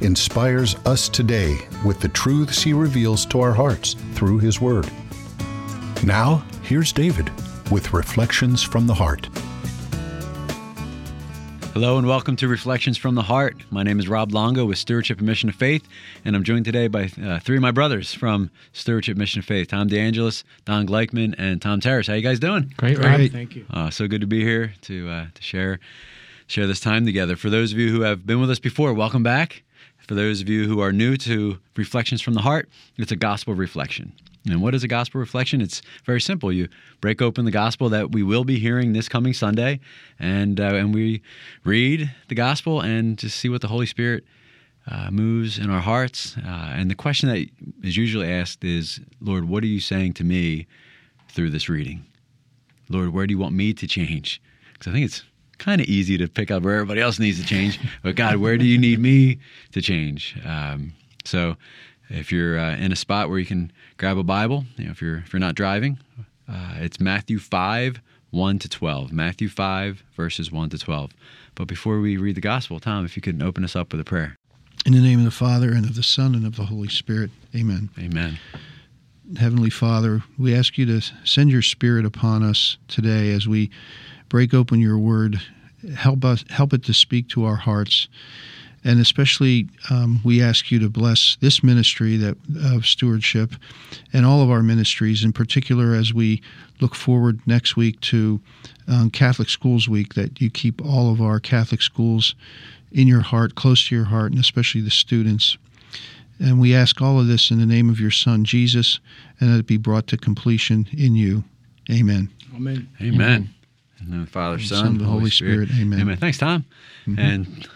inspires us today with the truths he reveals to our hearts through his word. Now, here's David with Reflections from the Heart. Hello and welcome to Reflections from the Heart. My name is Rob Longo with Stewardship and Mission of Faith, and I'm joined today by uh, three of my brothers from Stewardship Mission of Faith: Tom DeAngelis, Don Gleichman, and Tom Terrace. How you guys doing? Great, Rob. Thank you. Uh, so good to be here to uh, to share share this time together. For those of you who have been with us before, welcome back. For those of you who are new to Reflections from the Heart, it's a gospel reflection. And what is a gospel reflection? It's very simple. You break open the gospel that we will be hearing this coming Sunday, and uh, and we read the gospel and just see what the Holy Spirit uh, moves in our hearts. Uh, and the question that is usually asked is, Lord, what are you saying to me through this reading? Lord, where do you want me to change? Because I think it's kind of easy to pick up where everybody else needs to change. But God, where do you need me to change? Um, so if you're uh, in a spot where you can grab a Bible, you know, if you're if you're not driving, uh, it's Matthew five one to twelve. Matthew five verses one to twelve. But before we read the gospel, Tom, if you could open us up with a prayer. In the name of the Father and of the Son and of the Holy Spirit, Amen. Amen. Heavenly Father, we ask you to send your Spirit upon us today as we break open your word. Help us, help it to speak to our hearts, and especially um, we ask you to bless this ministry that of stewardship, and all of our ministries, in particular as we look forward next week to um, Catholic Schools Week. That you keep all of our Catholic schools in your heart, close to your heart, and especially the students. And we ask all of this in the name of your Son, Jesus, and that it be brought to completion in you. Amen. Amen. Amen. And the Father, Son, Son the Holy, Holy Spirit. Spirit. Amen. Amen. Thanks, Tom. Mm-hmm. And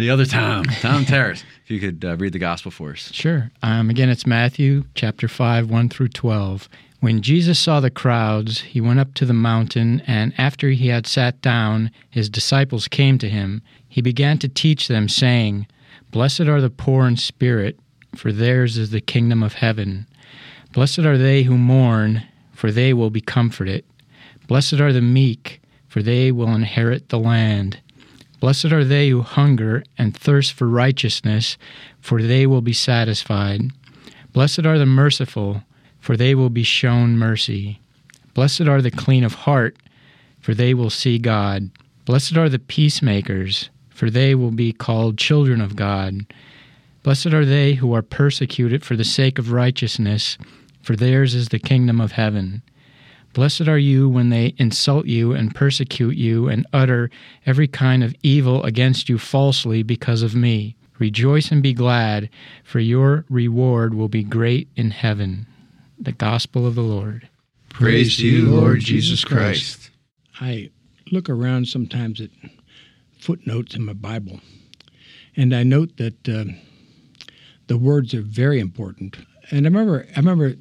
the other Tom, Tom Terrace, if you could uh, read the gospel for us. Sure. Um, again, it's Matthew chapter 5, 1 through 12. When Jesus saw the crowds, he went up to the mountain, and after he had sat down, his disciples came to him. He began to teach them, saying, Blessed are the poor in spirit, for theirs is the kingdom of heaven. Blessed are they who mourn, for they will be comforted. Blessed are the meek, for they will inherit the land. Blessed are they who hunger and thirst for righteousness, for they will be satisfied. Blessed are the merciful, for they will be shown mercy. Blessed are the clean of heart, for they will see God. Blessed are the peacemakers, for they will be called children of God. Blessed are they who are persecuted for the sake of righteousness, for theirs is the kingdom of heaven. Blessed are you when they insult you and persecute you and utter every kind of evil against you falsely because of me. Rejoice and be glad, for your reward will be great in heaven. The Gospel of the Lord. Praise to you, Lord Jesus Christ. I look around sometimes at footnotes in my Bible, and I note that uh, the words are very important. And I remember, I remember,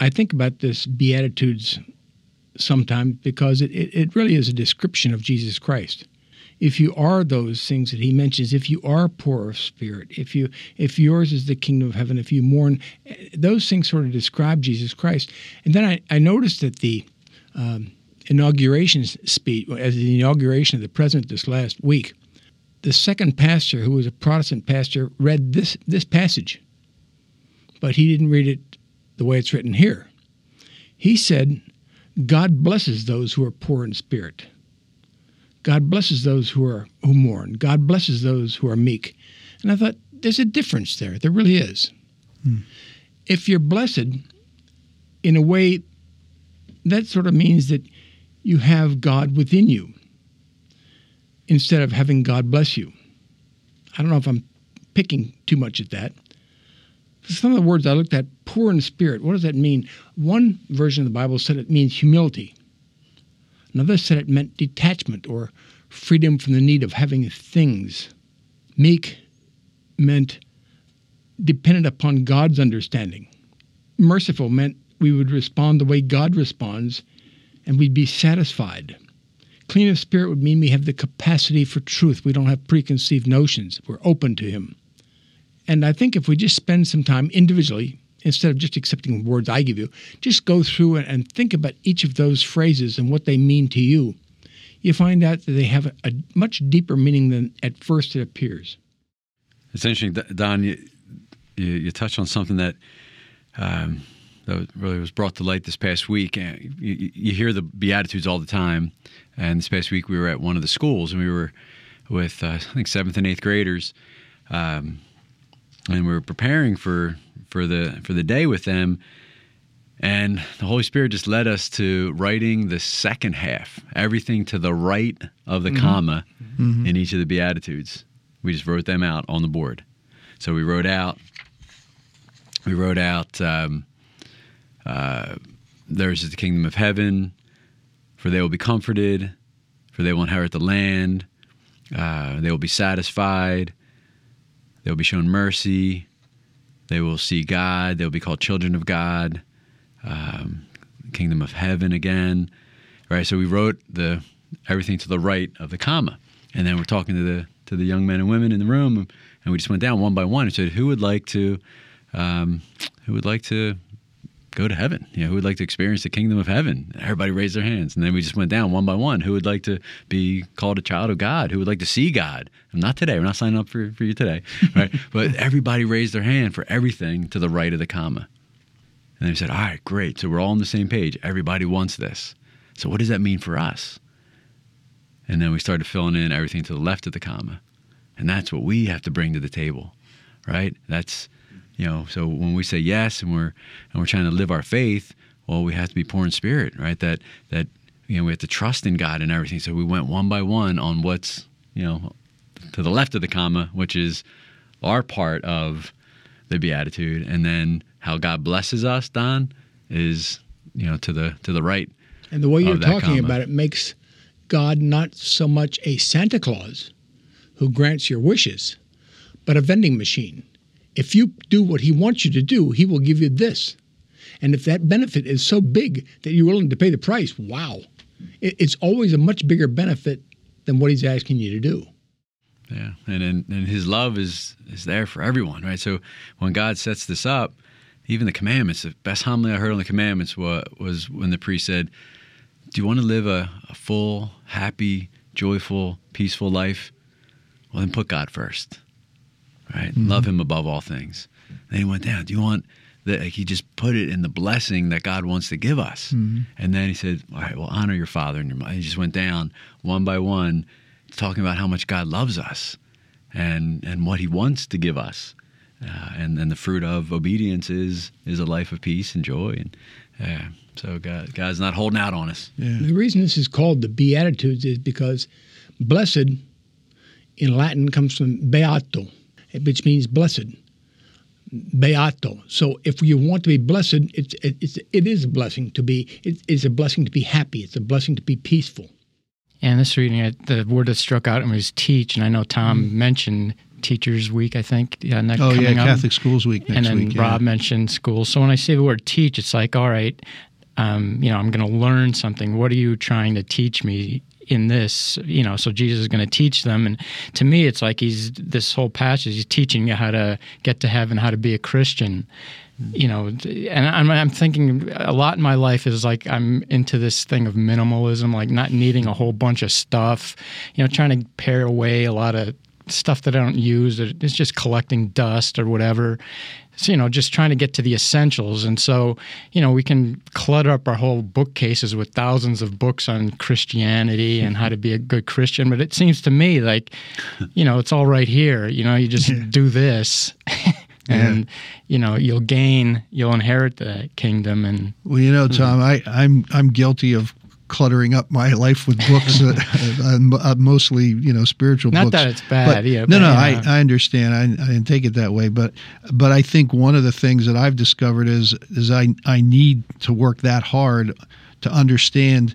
I think about this Beatitudes sometimes because it, it, it really is a description of Jesus Christ. If you are those things that he mentions, if you are poor of spirit, if you if yours is the kingdom of heaven, if you mourn, those things sort of describe Jesus Christ. And then I, I noticed that the um, inauguration speech, as the inauguration of the president this last week, the second pastor, who was a Protestant pastor, read this this passage, but he didn't read it the way it's written here. He said, God blesses those who are poor in spirit. God blesses those who are who mourn. God blesses those who are meek. And I thought there's a difference there. There really is. Hmm. If you're blessed in a way that sort of means that you have God within you instead of having God bless you. I don't know if I'm picking too much at that. Some of the words I looked at, poor in spirit, what does that mean? One version of the Bible said it means humility. Another said it meant detachment or freedom from the need of having things. Meek meant dependent upon God's understanding. Merciful meant we would respond the way God responds and we'd be satisfied. Clean of spirit would mean we have the capacity for truth. We don't have preconceived notions. We're open to Him. And I think if we just spend some time individually, instead of just accepting the words I give you, just go through and think about each of those phrases and what they mean to you, you find out that they have a, a much deeper meaning than at first it appears. It's interesting, Don. You, you, you touched on something that um, that really was brought to light this past week. You, you, hear the Beatitudes all the time, and this past week we were at one of the schools, and we were with uh, I think seventh and eighth graders, um, and we were preparing for for the for the day with them. And the Holy Spirit just led us to writing the second half, everything to the right of the mm-hmm. comma mm-hmm. in each of the Beatitudes. We just wrote them out on the board. So we wrote out, we wrote out, um, uh, theirs is the kingdom of heaven, for they will be comforted, for they will inherit the land, uh, they will be satisfied, they will be shown mercy, they will see God, they will be called children of God, um, kingdom of heaven again. Right, so we wrote the everything to the right of the comma, and then we're talking to the to the young men and women in the room, and we just went down one by one and said, "Who would like to, um, who would like to go to heaven? You know, who would like to experience the kingdom of heaven? Everybody raised their hands, and then we just went down one by one. Who would like to be called a child of God? Who would like to see God? Not today. We're not signing up for, for you today, right? but everybody raised their hand for everything to the right of the comma. And they said, "All right, great. So we're all on the same page. Everybody wants this. So what does that mean for us?" And then we started filling in everything to the left of the comma, and that's what we have to bring to the table, right? That's you know so when we say yes and we're and we're trying to live our faith well we have to be poor in spirit right? That that you know we have to trust in god and everything. So we went one by one on what's you know to the left of the comma which is our part of the beatitude. And then how god blesses us don is you know to the to the right and the way you're talking comma. about it makes god not so much a santa claus who grants your wishes but a vending machine if you do what he wants you to do, he will give you this. And if that benefit is so big that you're willing to pay the price, wow. It's always a much bigger benefit than what he's asking you to do. Yeah, and, and and his love is is there for everyone, right? So when God sets this up, even the commandments, the best homily I heard on the commandments was, was when the priest said, "Do you want to live a, a full, happy, joyful, peaceful life? Well, then put God first right? Mm-hmm. Love him above all things. Then he went down. Do you want that? Like he just put it in the blessing that God wants to give us. Mm-hmm. And then he said, all right, well, honor your father and your mother. He just went down one by one, talking about how much God loves us and, and what he wants to give us. Uh, and then the fruit of obedience is is a life of peace and joy and uh, so God God's not holding out on us. Yeah. The reason this is called the Beatitudes is because blessed in Latin comes from beato, which means blessed. Beato. So if you want to be blessed, it's, it's, it is a blessing to be, it is a blessing to be happy. It's a blessing to be peaceful. And this reading, the word that struck out was teach. And I know Tom mm. mentioned Teachers Week, I think. Yeah, next, oh, yeah, Catholic Schools Week next And then week, Rob mentioned school. So when I say the word teach, it's like, all right, um, you know, I'm going to learn something. What are you trying to teach me in this, you know, so Jesus is going to teach them. And to me, it's like he's this whole passage, he's teaching you how to get to heaven, how to be a Christian. You know, and I'm, I'm thinking a lot in my life is like I'm into this thing of minimalism, like not needing a whole bunch of stuff, you know, trying to pare away a lot of stuff that I don't use. It's just collecting dust or whatever. So, you know, just trying to get to the essentials. And so, you know, we can clutter up our whole bookcases with thousands of books on Christianity and how to be a good Christian. But it seems to me like, you know, it's all right here. You know, you just yeah. do this. and yeah. you know you'll gain you'll inherit the kingdom and well you know tom mm-hmm. i i'm i'm guilty of cluttering up my life with books, uh, uh, uh, mostly you know spiritual Not books. Not that it's bad, but, yeah. No, no, I, I understand. I, I didn't take it that way, but but I think one of the things that I've discovered is is I I need to work that hard to understand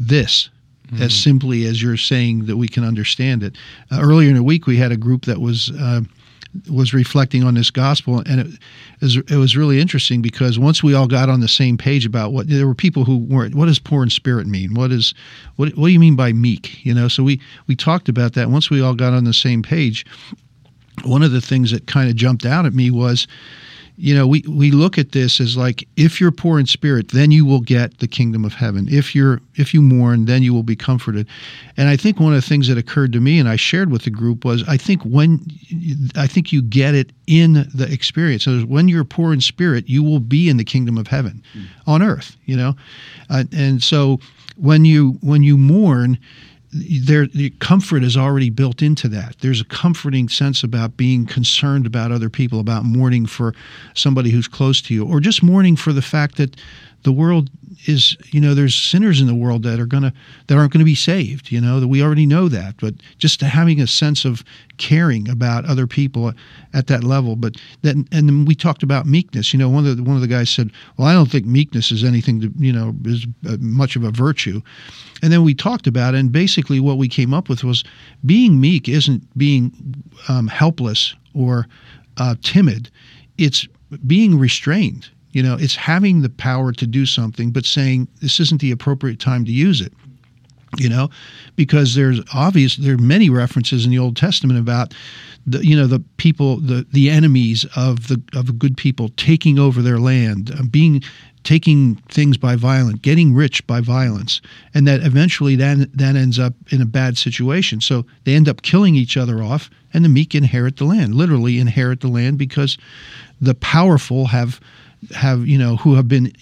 this mm. as simply as you're saying that we can understand it. Uh, earlier in the week, we had a group that was. Uh, was reflecting on this gospel, and it it was really interesting because once we all got on the same page about what there were people who weren't. What does poor in spirit mean? What is what? What do you mean by meek? You know, so we we talked about that. Once we all got on the same page, one of the things that kind of jumped out at me was you know, we, we look at this as like if you're poor in spirit, then you will get the kingdom of heaven. If you're if you mourn, then you will be comforted. And I think one of the things that occurred to me and I shared with the group was I think when I think you get it in the experience. So when you're poor in spirit, you will be in the kingdom of heaven mm. on earth. You know, uh, and so when you when you mourn there the comfort is already built into that. There's a comforting sense about being concerned about other people about mourning for somebody who's close to you or just mourning for the fact that the world is you know there's sinners in the world that are gonna that aren't going to be saved you know that we already know that but just having a sense of caring about other people at that level. But then and then we talked about meekness. You know one of the one of the guys said well I don't think meekness is anything to you know is uh, much of a virtue. And then we talked about it and basically what we came up with was being meek isn't being um, helpless or uh, timid. It's being restrained you know, it's having the power to do something, but saying this isn't the appropriate time to use it. You know, because there's obvious there are many references in the Old Testament about the you know the people the the enemies of the of good people taking over their land, uh, being taking things by violence, getting rich by violence, and that eventually that that ends up in a bad situation. So they end up killing each other off, and the meek inherit the land, literally inherit the land because the powerful have have you know who have been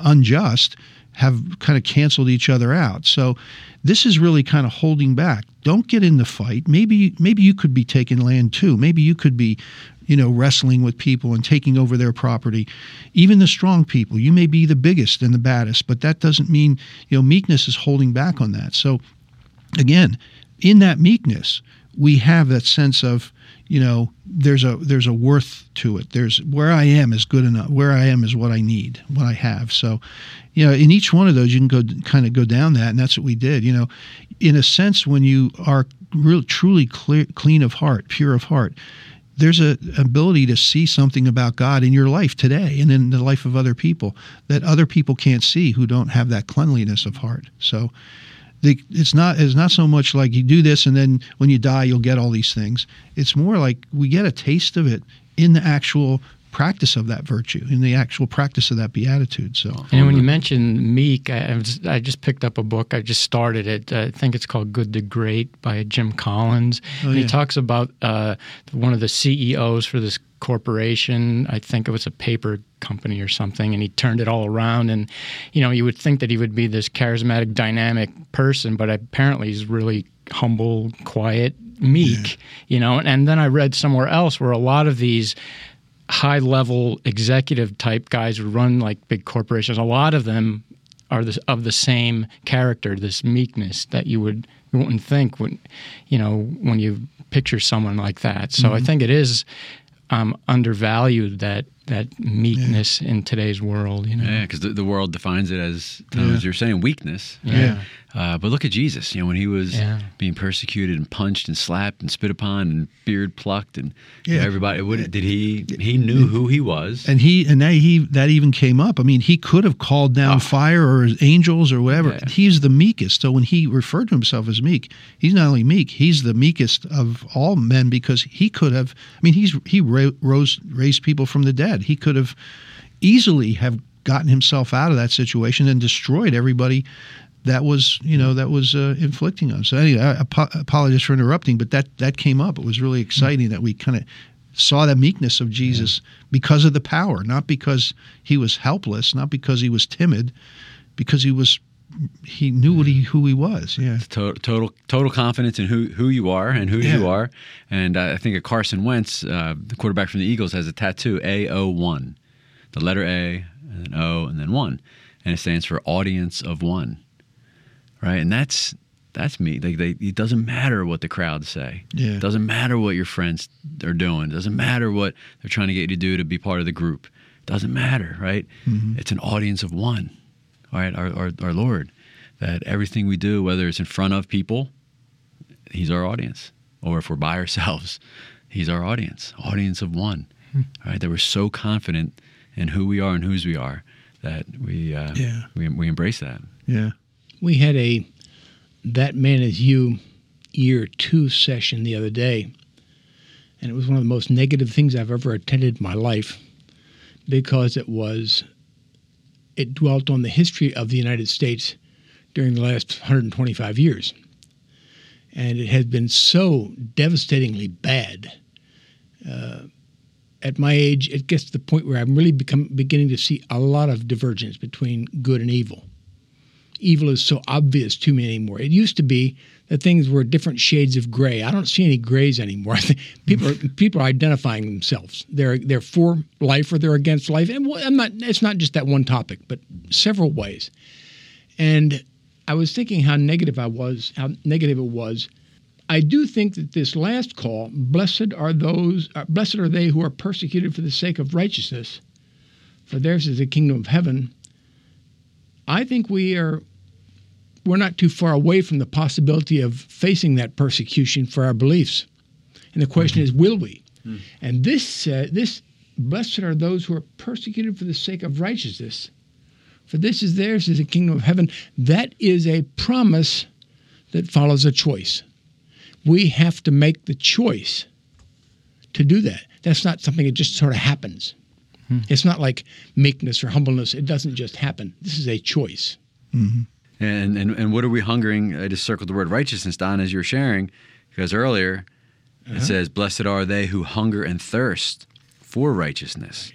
unjust have kind of canceled each other out. So this is really kind of holding back. Don't get in the fight. Maybe maybe you could be taking land too. Maybe you could be you know wrestling with people and taking over their property. Even the strong people, you may be the biggest and the baddest, but that doesn't mean you know meekness is holding back on that. So again, in that meekness, we have that sense of you know there's a there's a worth to it. There's where i am is good enough where i am is what i need what i have. So you know in each one of those you can go kind of go down that and that's what we did you know. In a sense when you are real truly clear, clean of heart pure of heart there's an ability to see something about God in your life today and in the life of other people that other people can't see who don't have that cleanliness of heart. So the, it's not it's not so much like you do this and then when you die you'll get all these things. It's more like we get a taste of it in the actual practice of that virtue, in the actual practice of that beatitude. So, and when you mention meek, I, I just picked up a book. I just started it. I think it's called Good to Great by Jim Collins. Oh, and he talks about uh, one of the CEOs for this corporation. I think it was a paper company or something, and he turned it all around. And you know, you would think that he would be this charismatic, dynamic person, but apparently he's really humble, quiet, meek. Yeah. You know, and then I read somewhere else where a lot of these high level executive type guys who run like big corporations, a lot of them are this, of the same character, this meekness that you would you wouldn't think when you know when you picture someone like that. So mm-hmm. I think it is um, undervalued that that meekness yeah. in today's world. You know, yeah, because the, the world defines it as, yeah. as you're saying, weakness. Right? Yeah. Uh, but look at Jesus. You know, when he was yeah. being persecuted and punched and slapped and spit upon and beard plucked and yeah. You know, everybody. What, did he? He knew who he was. And he and that he that even came up. I mean, he could have called down oh. fire or angels or whatever. Yeah. He's the meekest. So when he referred to himself as meek, he's not only meek. He's the meekest of all men because he could have. I mean, he's he rose raised people from the dead. He could have easily have gotten himself out of that situation and destroyed everybody that was you know that was uh, inflicting on. So anyway, I ap- apologize for interrupting, but that that came up. It was really exciting that we kind of saw the meekness of Jesus yeah. because of the power, not because he was helpless, not because he was timid, because he was he knew what he who he was. Yeah, total total, total confidence in who who you are and who yeah. you are. And I think of Carson Wentz, uh, the quarterback from the Eagles, has a tattoo A O one, the letter A and then O and then one, and it stands for audience of one right? And that's that's me. Like they, it doesn't matter what the crowd say. Yeah. It doesn't matter what your friends are doing. It doesn't matter what they're trying to get you to do to be part of the group. It doesn't matter, right? Mm-hmm. It's an audience of one, right? Our, our our Lord. That everything we do, whether it's in front of people, He's our audience, or if we're by ourselves, He's our audience, audience of one. Right? That we're so confident in who we are and whose we are that we uh, Yeah. we, we embrace that. Yeah. We had a That Man Is You year two session the other day, and it was one of the most negative things I've ever attended in my life because it was, it dwelt on the history of the United States during the last 125 years. And it has been so devastatingly bad. Uh, at my age, it gets to the point where I'm really become, beginning to see a lot of divergence between good and evil evil is so obvious to me anymore. It used to be that things were different shades of gray. I don't see any grays anymore. people are people are identifying themselves. They're they're for life or they're against life. And I'm not. It's not just that one topic, but several ways. And I was thinking how negative I was, how negative it was. I do think that this last call, blessed are those, uh, blessed are they who are persecuted for the sake of righteousness, for theirs is the kingdom of heaven. I think we are we're not too far away from the possibility of facing that persecution for our beliefs. And the question mm-hmm. is, will we? Mm. And this, uh, this, blessed are those who are persecuted for the sake of righteousness, for this is theirs is the kingdom of heaven. That is a promise that follows a choice. We have to make the choice to do that. That's not something that just sort of happens. Hmm. It's not like meekness or humbleness. It doesn't just happen. This is a choice. Mm-hmm. And, and and what are we hungering? I just circled the word righteousness, Don, as you're sharing, because earlier it uh-huh. says, "Blessed are they who hunger and thirst for righteousness."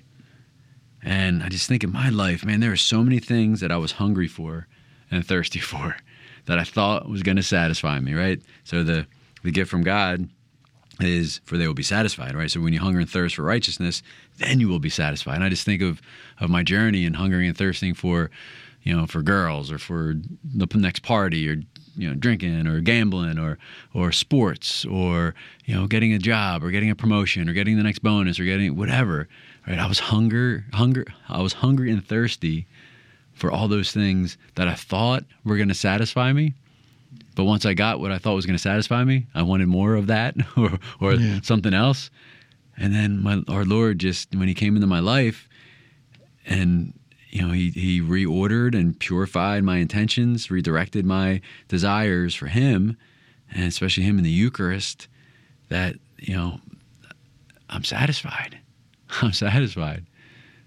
And I just think in my life, man, there are so many things that I was hungry for and thirsty for that I thought was going to satisfy me. Right. So the the gift from God is for they will be satisfied, right? So when you hunger and thirst for righteousness, then you will be satisfied. And I just think of of my journey and hungering and thirsting for, you know, for girls or for the next party or you know drinking or gambling or or sports or you know getting a job or getting a promotion or getting the next bonus or getting whatever right i was hunger hunger i was hungry and thirsty for all those things that i thought were going to satisfy me but once I got what I thought was going to satisfy me, I wanted more of that or, or Yeah. something else. And then my our Lord just when He came into my life, and you know He He reordered and purified my intentions, redirected my desires for Him, and especially Him in the Eucharist. That you know, I'm satisfied. I'm satisfied.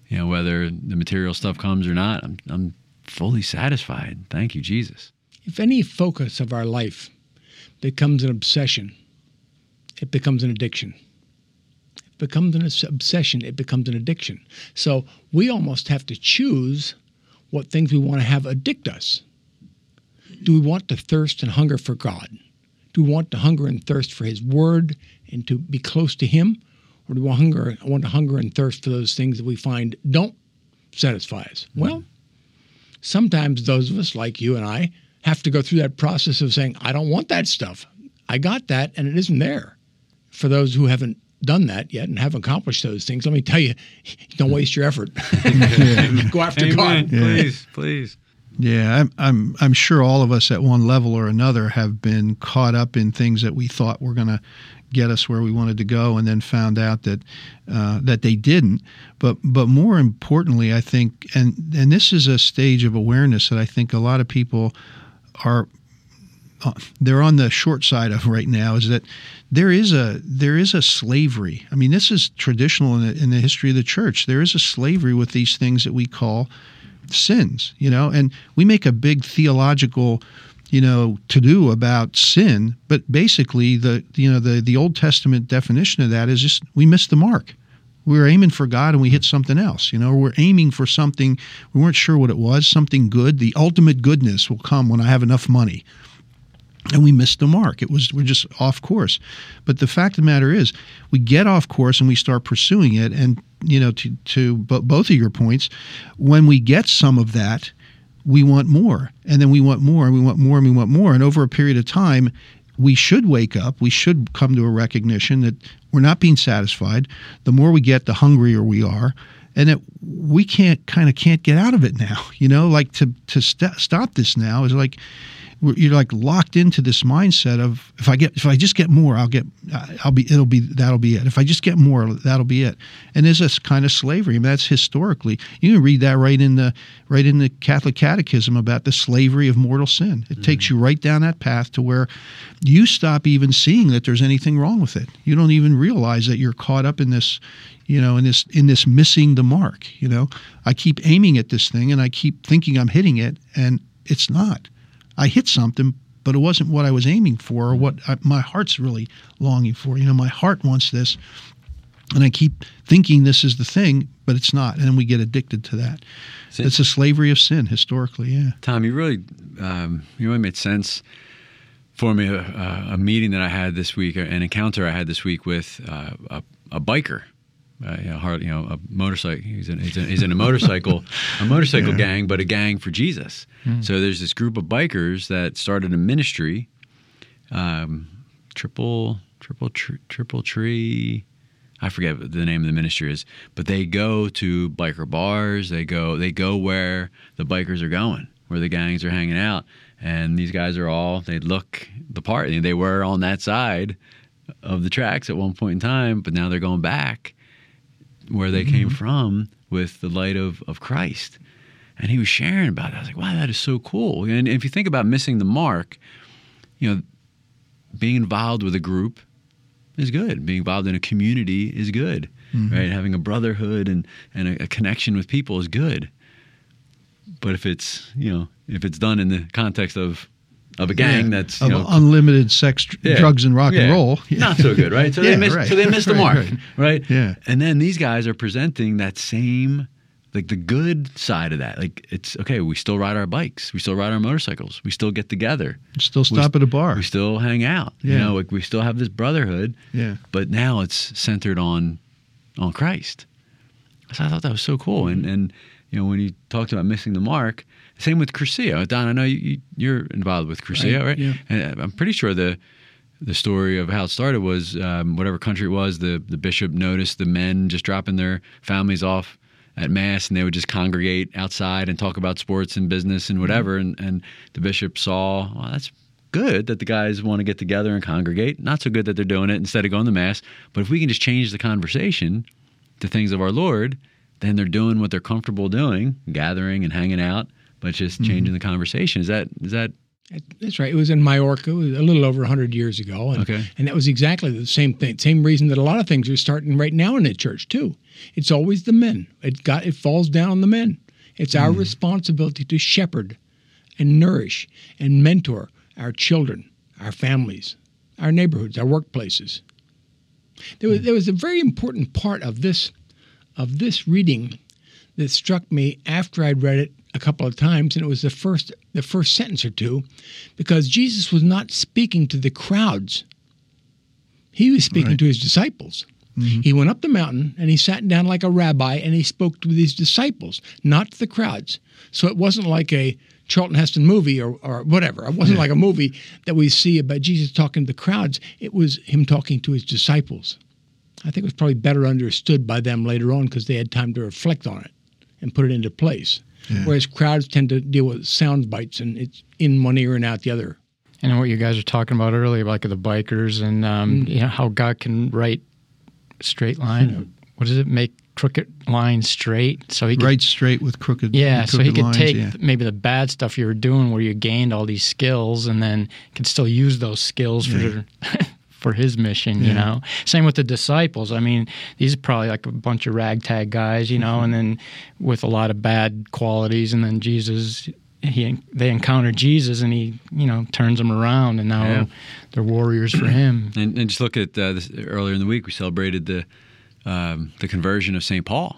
You know whether the material stuff comes or not, I'm I'm fully satisfied. Thank you, Jesus. If any focus of our life becomes an obsession, it becomes an addiction. Becomes an obsession, it becomes an addiction. So we almost have to choose what things we want to have addict us. Do we want to thirst and hunger for God? Do we want to hunger and thirst for His Word and to be close to Him? Or do we hunger, want to hunger and thirst for those things that we find don't satisfy us? Mm-hmm. Well, sometimes those of us like you and I have to go through that process of saying, I don't want that stuff. I got that and it isn't there. For those who haven't done that yet and haven't accomplished those things, let me tell you, don't waste your effort. go after God. Please, please. Yeah, I'm, I'm I'm sure all of us at one level or another have been caught up in things that we thought were going to get us where we wanted to go, and then found out that uh, that they didn't. But but more importantly, I think, and and this is a stage of awareness that I think a lot of people are Uh, they're on the short side of right now is that there is a there is a slavery. I mean, this is traditional in the, in the history of the church. There is a slavery with these things that we call sins, you know, and we make a big theological, you know, to do about sin, but basically the you know the the Old Testament definition of that is just we missed the mark. We were aiming for God and we hit something else, you know. We're aiming for something we weren't sure what it was, something good. The ultimate goodness will come when I have enough money and we missed the mark. It was we're just off course. But the fact of the matter is, we get off course and we start pursuing it. And you know, to to bo- both of your points, when we get some of that, we want more, and then we want more, and we want more, and we want more. And over a period of time, we should wake up. We should come to a recognition that we're not being satisfied. The more we get, the hungrier we are. And that we can't kind of can't get out of it now, you know. Like to to st- stop this now is like you're like locked into this mindset of if I get if I just get more, I'll get I'll be it'll be that'll be it. If I just get more, that'll be it. And there's this kind of slavery. I mean, that's historically. You can read that right in the right in the Catholic Catechism about the slavery of mortal sin. It mm-hmm. takes you right down that path to where you stop even seeing that there's anything wrong with it. You don't even realize that you're caught up in this you know, in this in this missing the mark. You know, I keep aiming at this thing and I keep thinking I'm hitting it, and it's not. I hit something, but it wasn't what I was aiming for or what I, my heart's really longing for. You know, my heart wants this, and I keep thinking this is the thing, but it's not, and then we get addicted to that. So, it's a slavery of sin historically. Yeah, Tom, you really um, you really made sense for me. A, a, meeting that I had this week, an encounter I had this week with uh, a, a biker uh, you know, hard, you know, a motorcycle. He's in, he's in, he's in a motorcycle, a motorcycle yeah. gang, but a gang for Jesus. Mm. So there's this group of bikers that started a ministry, um, triple, triple, tr- triple tree. I forget what the name of the ministry is, but they go to biker bars. They go, they go where the bikers are going, where the gangs are hanging out, and these guys are all. They look the part. They were on that side of the tracks at one point in time, but now they're going back where they mm-hmm. came from with the light of, of Christ. And he was sharing about it. I was like, wow, that is so cool. And if you think about missing the mark, you know, being involved with a group is good. Being involved in a community is good, mm-hmm. right? Having a brotherhood and, and a, a connection with people is good. But if it's, you know, if it's done in the context of of a gang yeah, that's of know, unlimited sex, yeah, drugs, and rock yeah. and roll. Not so good, right? So they missed. Right. So they missed the mark, right, right. Yeah. And then these guys are presenting that same, like the good side of that. Like it's okay. We still ride our bikes. We still ride our motorcycles. We still get together. Still stop we, at a bar. We still hang out. Yeah. You know, like we still have this brotherhood. Yeah. But now it's centered on, on Christ. So I thought that was so cool. And and you know when you talked about missing the mark same with Cursillo. Don, I know you, are involved with Cursillo, right? right? Yeah. And I'm pretty sure the the story of how it started was um, whatever country it was, the, the bishop noticed the men just dropping their families off at mass and they would just congregate outside and talk about sports and business and whatever. Mm-hmm. And, and the bishop saw, well, that's good that the guys want to get together and congregate. Not so good that they're doing it instead of going to mass. But if we can just change the conversation to things of our Lord, then they're doing what they're comfortable doing, gathering and hanging out but just changing mm-hmm. the conversation. Is that is that? That's right. It was in Majorca, was a little over hundred years ago, and, okay. and that was exactly the same thing. Same reason that a lot of things are starting right now in the church too. It's always the men. It got it falls down on the men. It's our mm. responsibility to shepherd, and nourish, and mentor our children, our families, our neighborhoods, our workplaces. There was there was a very important part of this of this reading that struck me after I'd read it a couple of times, and it was the first the first sentence or two, because Jesus was not speaking to the crowds. He was speaking right. to his disciples. Mm-hmm. He went up the mountain and he sat down like a rabbi and he spoke to these disciples, not to the crowds. So it wasn't like a Charlton Heston movie or, or whatever. It wasn't yeah. like a movie that we see about Jesus talking to the crowds. It was him talking to his disciples. I think it was probably better understood by them later on because they had time to reflect on it and put it into place. Yeah. Whereas crowds tend to deal with sound bites and it's in one ear and out the other. And what you guys were talking about earlier, like the bikers and um, mm. you know how God can write straight line. Mm. What does it make crooked lines straight? So he could, write straight with crooked. Yeah, crooked so he could lines, take yeah. maybe the bad stuff you were doing, where you gained all these skills, and then could still use those skills yeah. for for his mission, yeah. you know. Same with the disciples. I mean, these are probably like a bunch of ragtag guys, you know, and then with a lot of bad qualities, and then Jesus. He, they encounter Jesus and he, you know, turns them around, and now yeah. they're warriors for him. And, and just look at uh, this, earlier in the week, we celebrated the um, the conversion of Saint Paul.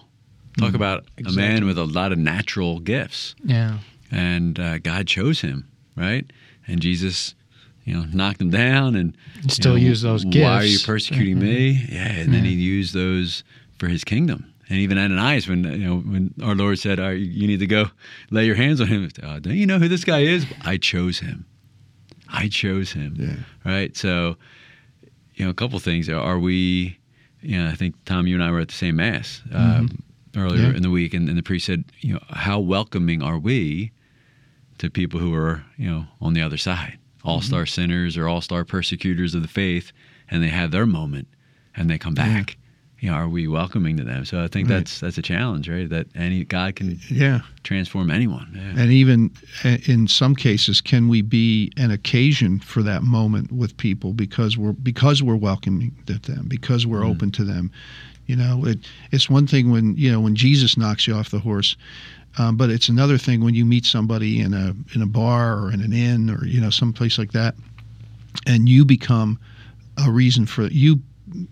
Talk mm, about exactly. a man with a lot of natural gifts. Yeah, and uh, God chose him, right? And Jesus you know, knocked them down and still you know, use those gifts. Why are you persecuting mm-hmm. me? Yeah, and yeah. then he used those for his kingdom. And even Ananias, when you know, when our Lord said, right, "You need to go lay your hands on him," uh, don't you know who this guy is? I chose him. I chose him. Yeah. Right. So, you know, a couple things. Are we? You know, I think Tom, you and I were at the same mass um, mm-hmm. earlier yeah. in the week, and, and the priest said, you know, how welcoming are we to people who are you know on the other side, all star mm-hmm. sinners or all star persecutors of the faith, and they have their moment and they come back. Yeah. You know, are we welcoming to them? So I think right. that's that's a challenge, right? That any God can yeah transform anyone, yeah. and even uh, in some cases, can we be an occasion for that moment with people because we're because we're welcoming to them, because we're mm. open to them. You know, it, it's one thing when you know when Jesus knocks you off the horse, um, but it's another thing when you meet somebody in a in a bar or in an inn or you know someplace like that, and you become a reason for you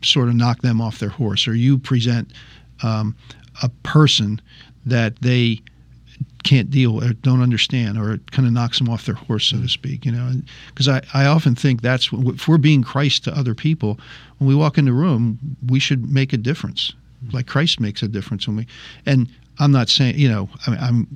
sort of knock them off their horse, or you present um, a person that they can't deal or don't understand, or it kind of knocks them off their horse, so to speak. You know, because I, I often think that's if we're being Christ to other people, when we walk in the room, we should make a difference, like Christ makes a difference when we and I'm not saying you know I I'm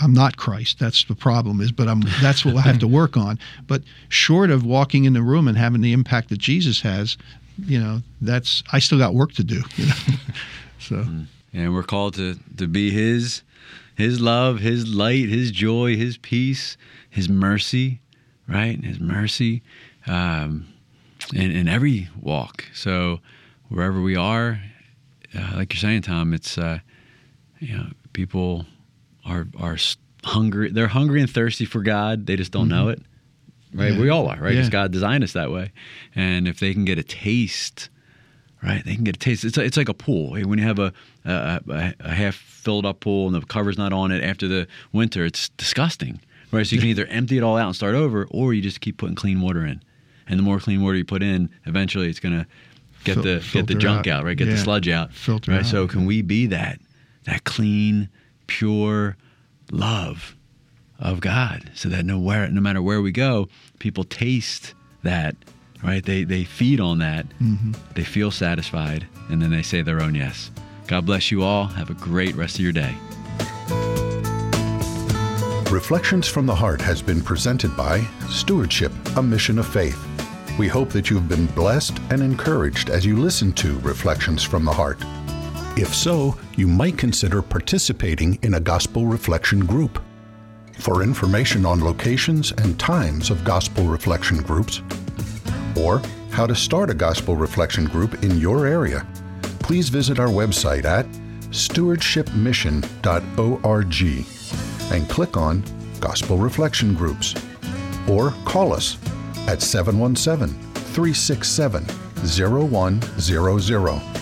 I'm not Christ. That's the problem is, but I'm that's what I have to work on. But short of walking in the room and having the impact that Jesus has, you know, that's I still got work to do. You know, so mm. and we're called to to be His His love, His light, His joy, His peace, His mercy, right? His mercy, um, in in every walk. So wherever we are, uh, like you're saying, Tom, it's. Uh, know, people are are hungry. They're hungry and thirsty for God. They just don't mm-hmm. know it. Right? Yeah. We all are, right? Because yeah. God designed us that way. And if they can get a taste, right? They can get a taste. It's, it's like a pool. When you have a, a, a half filled up pool and the cover's not on it after the winter, it's disgusting. Right? So you can either empty it all out and start over, or you just keep putting clean water in. And the more clean water you put in, eventually it's going to get Fil- the get the junk out, out right? Get yeah. the sludge out. Filter right? Out. So can we be that? That clean, pure love of God, so that no where, no matter where we go, people taste that, right? They they feed on that, mm-hmm. they feel satisfied, and then they say their own yes. God bless you all. Have a great rest of your day. Reflections from the Heart has been presented by Stewardship, a Mission of Faith. We hope that you've been blessed and encouraged as you listen to Reflections from the Heart. If so, you might consider participating in a gospel reflection group. For information on locations and times of gospel reflection groups, or how to start a gospel reflection group in your area, please visit our website at stewardshipmission.org and click on Gospel Reflection Groups. Or call us at 717 367 0100.